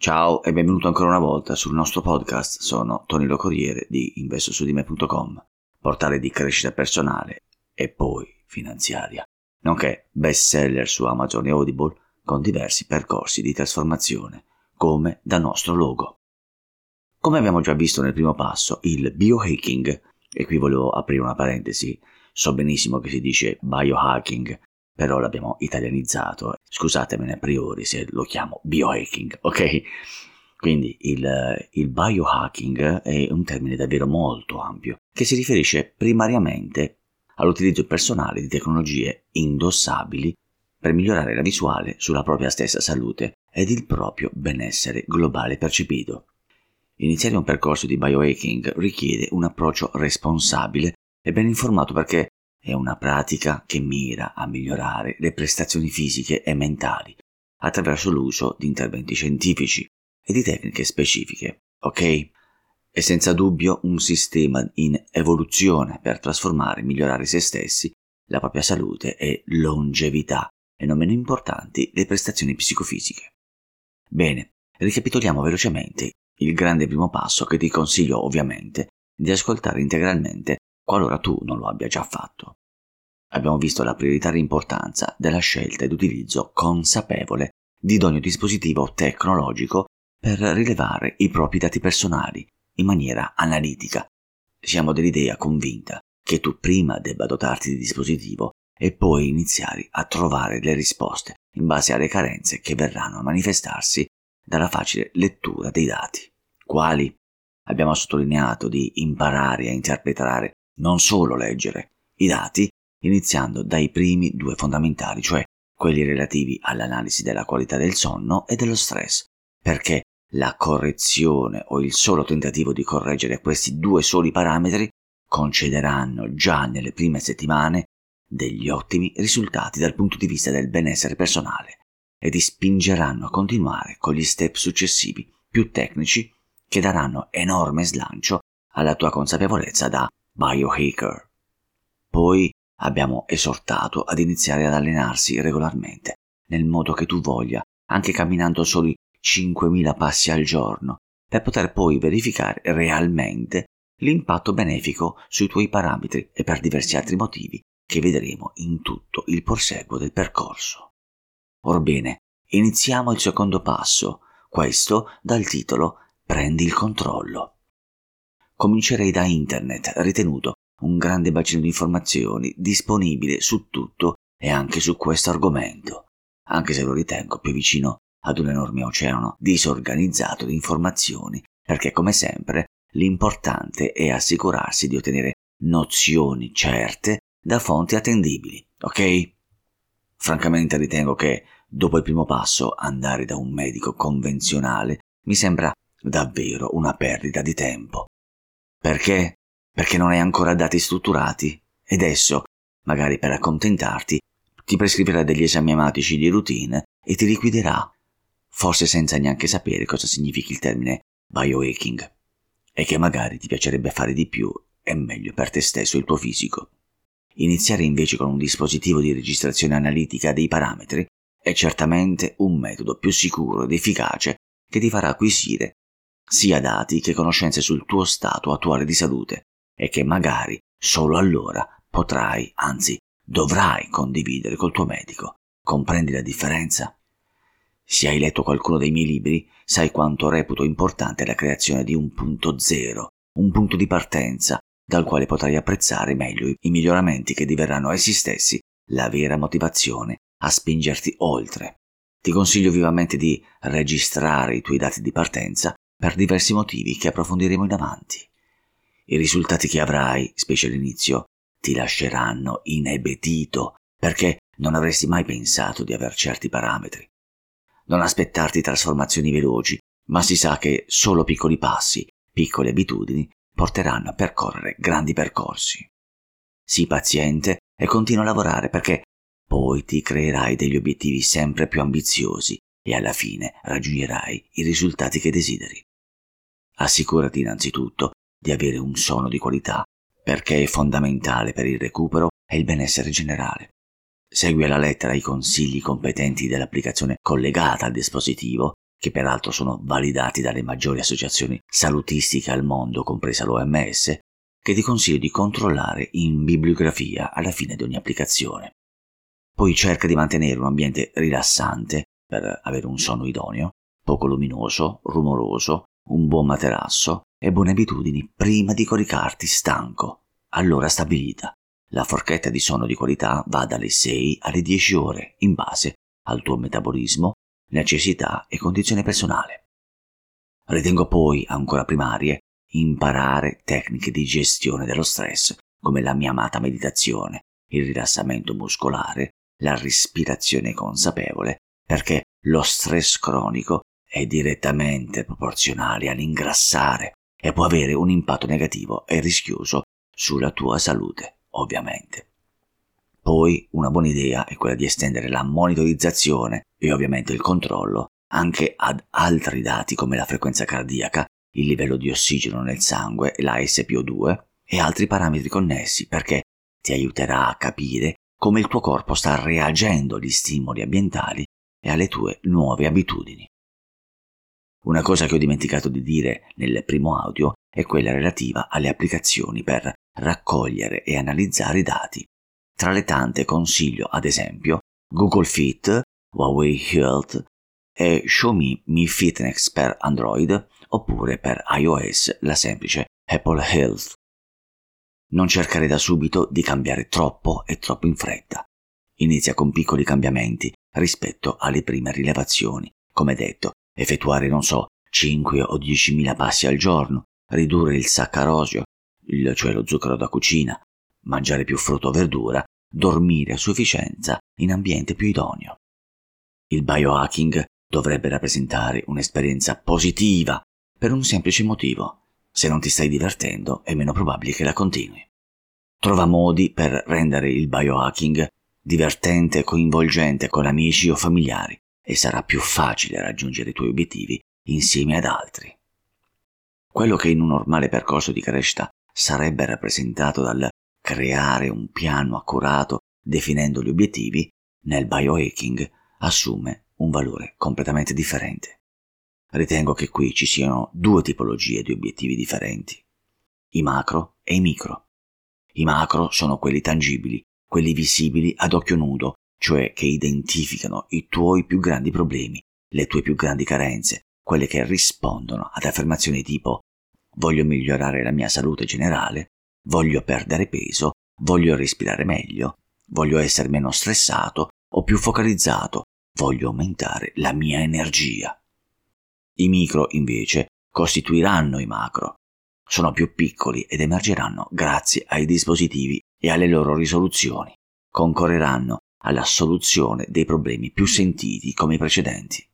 Ciao e benvenuto ancora una volta sul nostro podcast. Sono Tony Lo Corriere di investosudime.com, portale di crescita personale e poi finanziaria, nonché best seller su Amazon e Audible con diversi percorsi di trasformazione, come da nostro logo. Come abbiamo già visto nel primo passo, il biohacking, e qui volevo aprire una parentesi, so benissimo che si dice biohacking, però l'abbiamo italianizzato. Scusatemene a priori se lo chiamo biohacking, ok? Quindi il, il, biohacking è un termine davvero molto ampio, che si riferisce primariamente all'utilizzo personale di tecnologie indossabili per migliorare la visuale sulla propria stessa salute ed il proprio benessere globale percepito. Iniziare un percorso di biohacking richiede un approccio responsabile e ben informato perché è una pratica che mira a migliorare le prestazioni fisiche e mentali attraverso l'uso di interventi scientifici e di tecniche specifiche, ok? È senza dubbio un sistema in evoluzione per trasformare e migliorare se stessi, la propria salute e longevità e non meno importanti le prestazioni psicofisiche. Bene, ricapitoliamo velocemente il grande primo passo che ti consiglio ovviamente di ascoltare integralmente qualora tu non lo abbia già fatto. Abbiamo visto la prioritaria importanza della scelta ed utilizzo consapevole di ogni dispositivo tecnologico per rilevare i propri dati personali in maniera analitica. Siamo dell'idea convinta che tu prima debba dotarti di dispositivo e poi iniziare a trovare le risposte in base alle carenze che verranno a manifestarsi dalla facile lettura dei dati. Quali? Abbiamo sottolineato di imparare a interpretare non solo leggere i dati, iniziando dai primi due fondamentali, cioè quelli relativi all'analisi della qualità del sonno e dello stress, perché la correzione o il solo tentativo di correggere questi due soli parametri concederanno già nelle prime settimane degli ottimi risultati dal punto di vista del benessere personale e ti spingeranno a continuare con gli step successivi più tecnici che daranno enorme slancio alla tua consapevolezza da biohacker. Poi abbiamo esortato ad iniziare ad allenarsi regolarmente, nel modo che tu voglia, anche camminando soli 5.000 passi al giorno, per poter poi verificare realmente l'impatto benefico sui tuoi parametri e per diversi altri motivi che vedremo in tutto il proseguo del percorso. Orbene, iniziamo il secondo passo, questo dal titolo Prendi il controllo comincerei da internet, ritenuto un grande bacino di informazioni disponibile su tutto e anche su questo argomento, anche se lo ritengo più vicino ad un enorme oceano disorganizzato di informazioni, perché come sempre l'importante è assicurarsi di ottenere nozioni certe da fonti attendibili, ok? Francamente ritengo che, dopo il primo passo, andare da un medico convenzionale mi sembra davvero una perdita di tempo. Perché? Perché non hai ancora dati strutturati ed esso, magari per accontentarti, ti prescriverà degli esami ematici di routine e ti liquiderà, forse senza neanche sapere cosa significhi il termine biohacking e che magari ti piacerebbe fare di più e meglio per te stesso e il tuo fisico. Iniziare invece con un dispositivo di registrazione analitica dei parametri è certamente un metodo più sicuro ed efficace che ti farà acquisire sia dati che conoscenze sul tuo stato attuale di salute e che magari solo allora potrai, anzi dovrai condividere col tuo medico. Comprendi la differenza? Se hai letto qualcuno dei miei libri, sai quanto reputo importante la creazione di un punto zero, un punto di partenza dal quale potrai apprezzare meglio i miglioramenti che diverranno essi stessi la vera motivazione a spingerti oltre. Ti consiglio vivamente di registrare i tuoi dati di partenza per diversi motivi che approfondiremo in avanti. I risultati che avrai, specie all'inizio, ti lasceranno inebetito perché non avresti mai pensato di aver certi parametri. Non aspettarti trasformazioni veloci, ma si sa che solo piccoli passi, piccole abitudini porteranno a percorrere grandi percorsi. Sii paziente e continua a lavorare perché poi ti creerai degli obiettivi sempre più ambiziosi e alla fine raggiungerai i risultati che desideri. Assicurati innanzitutto di avere un sonno di qualità, perché è fondamentale per il recupero e il benessere generale. Segui alla lettera i consigli competenti dell'applicazione collegata al dispositivo che peraltro sono validati dalle maggiori associazioni salutistiche al mondo, compresa l'OMS, che ti consiglio di controllare in bibliografia alla fine di ogni applicazione. Poi cerca di mantenere un ambiente rilassante per avere un sonno idoneo, poco luminoso, rumoroso, un buon materasso e buone abitudini prima di coricarti stanco, all'ora stabilita. La forchetta di sonno di qualità va dalle 6 alle 10 ore in base al tuo metabolismo, necessità e condizione personale. Ritengo poi, ancora primarie, imparare tecniche di gestione dello stress, come la mia amata meditazione, il rilassamento muscolare, la respirazione consapevole, perché lo stress cronico è direttamente proporzionale all'ingrassare e può avere un impatto negativo e rischioso sulla tua salute, ovviamente. Poi una buona idea è quella di estendere la monitorizzazione e ovviamente il controllo anche ad altri dati come la frequenza cardiaca, il livello di ossigeno nel sangue, la SPO2 e altri parametri connessi perché ti aiuterà a capire come il tuo corpo sta reagendo agli stimoli ambientali e alle tue nuove abitudini. Una cosa che ho dimenticato di dire nel primo audio è quella relativa alle applicazioni per raccogliere e analizzare i dati. Tra le tante consiglio ad esempio Google Fit, Huawei Health e Xiaomi Mi Fitness per Android oppure per iOS la semplice Apple Health. Non cercare da subito di cambiare troppo e troppo in fretta. Inizia con piccoli cambiamenti rispetto alle prime rilevazioni. Come detto, effettuare, non so, 5 o 10.000 passi al giorno, ridurre il saccarosio, cioè lo zucchero da cucina, mangiare più frutta o verdura, dormire a sufficienza in ambiente più idoneo. Il biohacking dovrebbe rappresentare un'esperienza positiva per un semplice motivo. Se non ti stai divertendo è meno probabile che la continui. Trova modi per rendere il biohacking divertente e coinvolgente con amici o familiari e sarà più facile raggiungere i tuoi obiettivi insieme ad altri. Quello che in un normale percorso di crescita sarebbe rappresentato dal creare un piano accurato definendo gli obiettivi, nel biohacking assume un valore completamente differente. Ritengo che qui ci siano due tipologie di obiettivi differenti, i macro e i micro. I macro sono quelli tangibili, quelli visibili ad occhio nudo, cioè che identificano i tuoi più grandi problemi, le tue più grandi carenze, quelle che rispondono ad affermazioni tipo voglio migliorare la mia salute generale, voglio perdere peso, voglio respirare meglio, voglio essere meno stressato o più focalizzato, voglio aumentare la mia energia. I micro, invece, costituiranno i macro. Sono più piccoli ed emergeranno grazie ai dispositivi e alle loro risoluzioni. Concorreranno alla soluzione dei problemi più sentiti come i precedenti.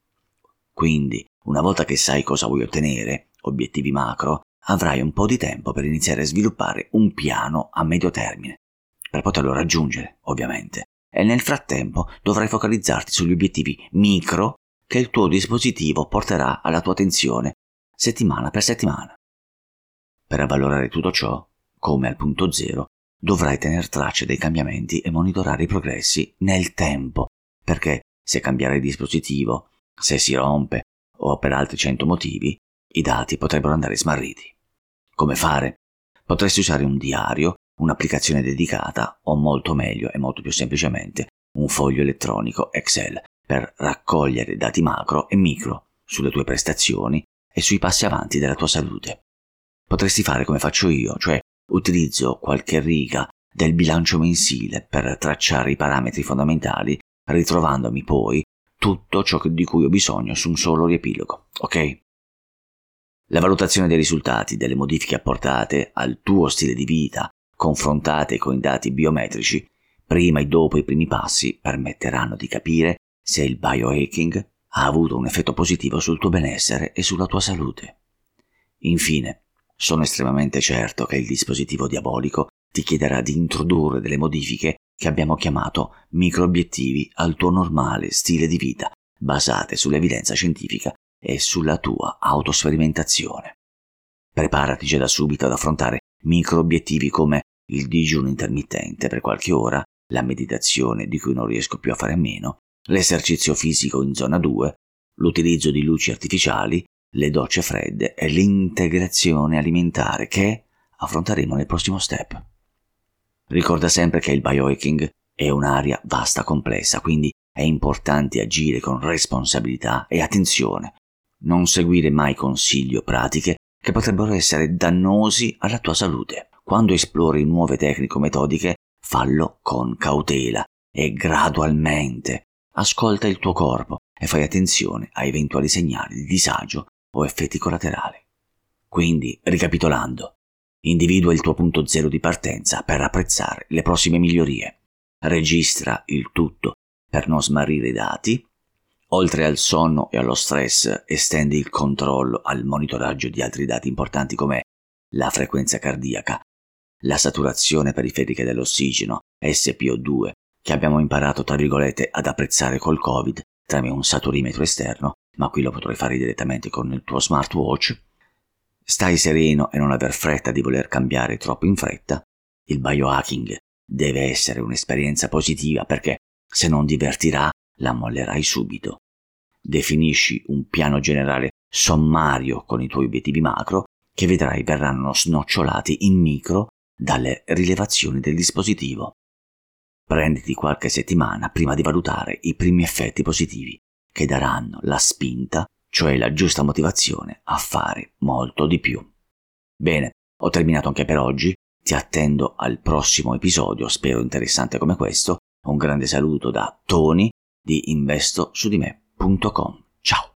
Quindi, una volta che sai cosa vuoi ottenere, obiettivi macro, avrai un po' di tempo per iniziare a sviluppare un piano a medio termine, per poterlo raggiungere, ovviamente. E nel frattempo dovrai focalizzarti sugli obiettivi micro che il tuo dispositivo porterà alla tua attenzione settimana per settimana. Per avvalorare tutto ciò, come al punto zero, dovrai tenere traccia dei cambiamenti e monitorare i progressi nel tempo, perché se cambiare il dispositivo, se si rompe o per altri cento motivi, i dati potrebbero andare smarriti. Come fare? Potresti usare un diario, un'applicazione dedicata o molto meglio e molto più semplicemente un foglio elettronico Excel per raccogliere dati macro e micro sulle tue prestazioni e sui passi avanti della tua salute. Potresti fare come faccio io, cioè utilizzo qualche riga del bilancio mensile per tracciare i parametri fondamentali, ritrovandomi poi tutto ciò di cui ho bisogno su un solo riepilogo, ok? La valutazione dei risultati delle modifiche apportate al tuo stile di vita, confrontate con i dati biometrici, prima e dopo i primi passi, permetteranno di capire se il biohacking ha avuto un effetto positivo sul tuo benessere e sulla tua salute. Infine, sono estremamente certo che il dispositivo diabolico ti chiederà di introdurre delle modifiche che abbiamo chiamato microobiettivi al tuo normale stile di vita, basate sull'evidenza scientifica e sulla tua autosperimentazione. Preparati già da subito ad affrontare micro obiettivi come il digiuno intermittente per qualche ora, la meditazione di cui non riesco più a fare a meno, l'esercizio fisico in zona 2, l'utilizzo di luci artificiali, le docce fredde e l'integrazione alimentare che affronteremo nel prossimo step. Ricorda sempre che il biohacking è un'area vasta complessa, quindi è importante agire con responsabilità e attenzione. Non seguire mai consigli o pratiche che potrebbero essere dannosi alla tua salute. Quando esplori nuove tecniche o metodiche, fallo con cautela e gradualmente. Ascolta il tuo corpo e fai attenzione a eventuali segnali di disagio o effetti collaterali. Quindi, ricapitolando, individua il tuo punto zero di partenza per apprezzare le prossime migliorie. Registra il tutto per non smarrire i dati. Oltre al sonno e allo stress, estendi il controllo al monitoraggio di altri dati importanti come la frequenza cardiaca, la saturazione periferica dell'ossigeno, SPO2, che abbiamo imparato tra virgolette ad apprezzare col Covid tramite un saturimetro esterno, ma qui lo potrai fare direttamente con il tuo smartwatch. Stai sereno e non aver fretta di voler cambiare troppo in fretta. Il biohacking deve essere un'esperienza positiva perché se non divertirà la mollerai subito. Definisci un piano generale sommario con i tuoi obiettivi macro che vedrai verranno snocciolati in micro dalle rilevazioni del dispositivo. Prenditi qualche settimana prima di valutare i primi effetti positivi che daranno la spinta, cioè la giusta motivazione a fare molto di più. Bene, ho terminato anche per oggi, ti attendo al prossimo episodio, spero interessante come questo. Un grande saluto da Tony di investosudime.com. Ciao!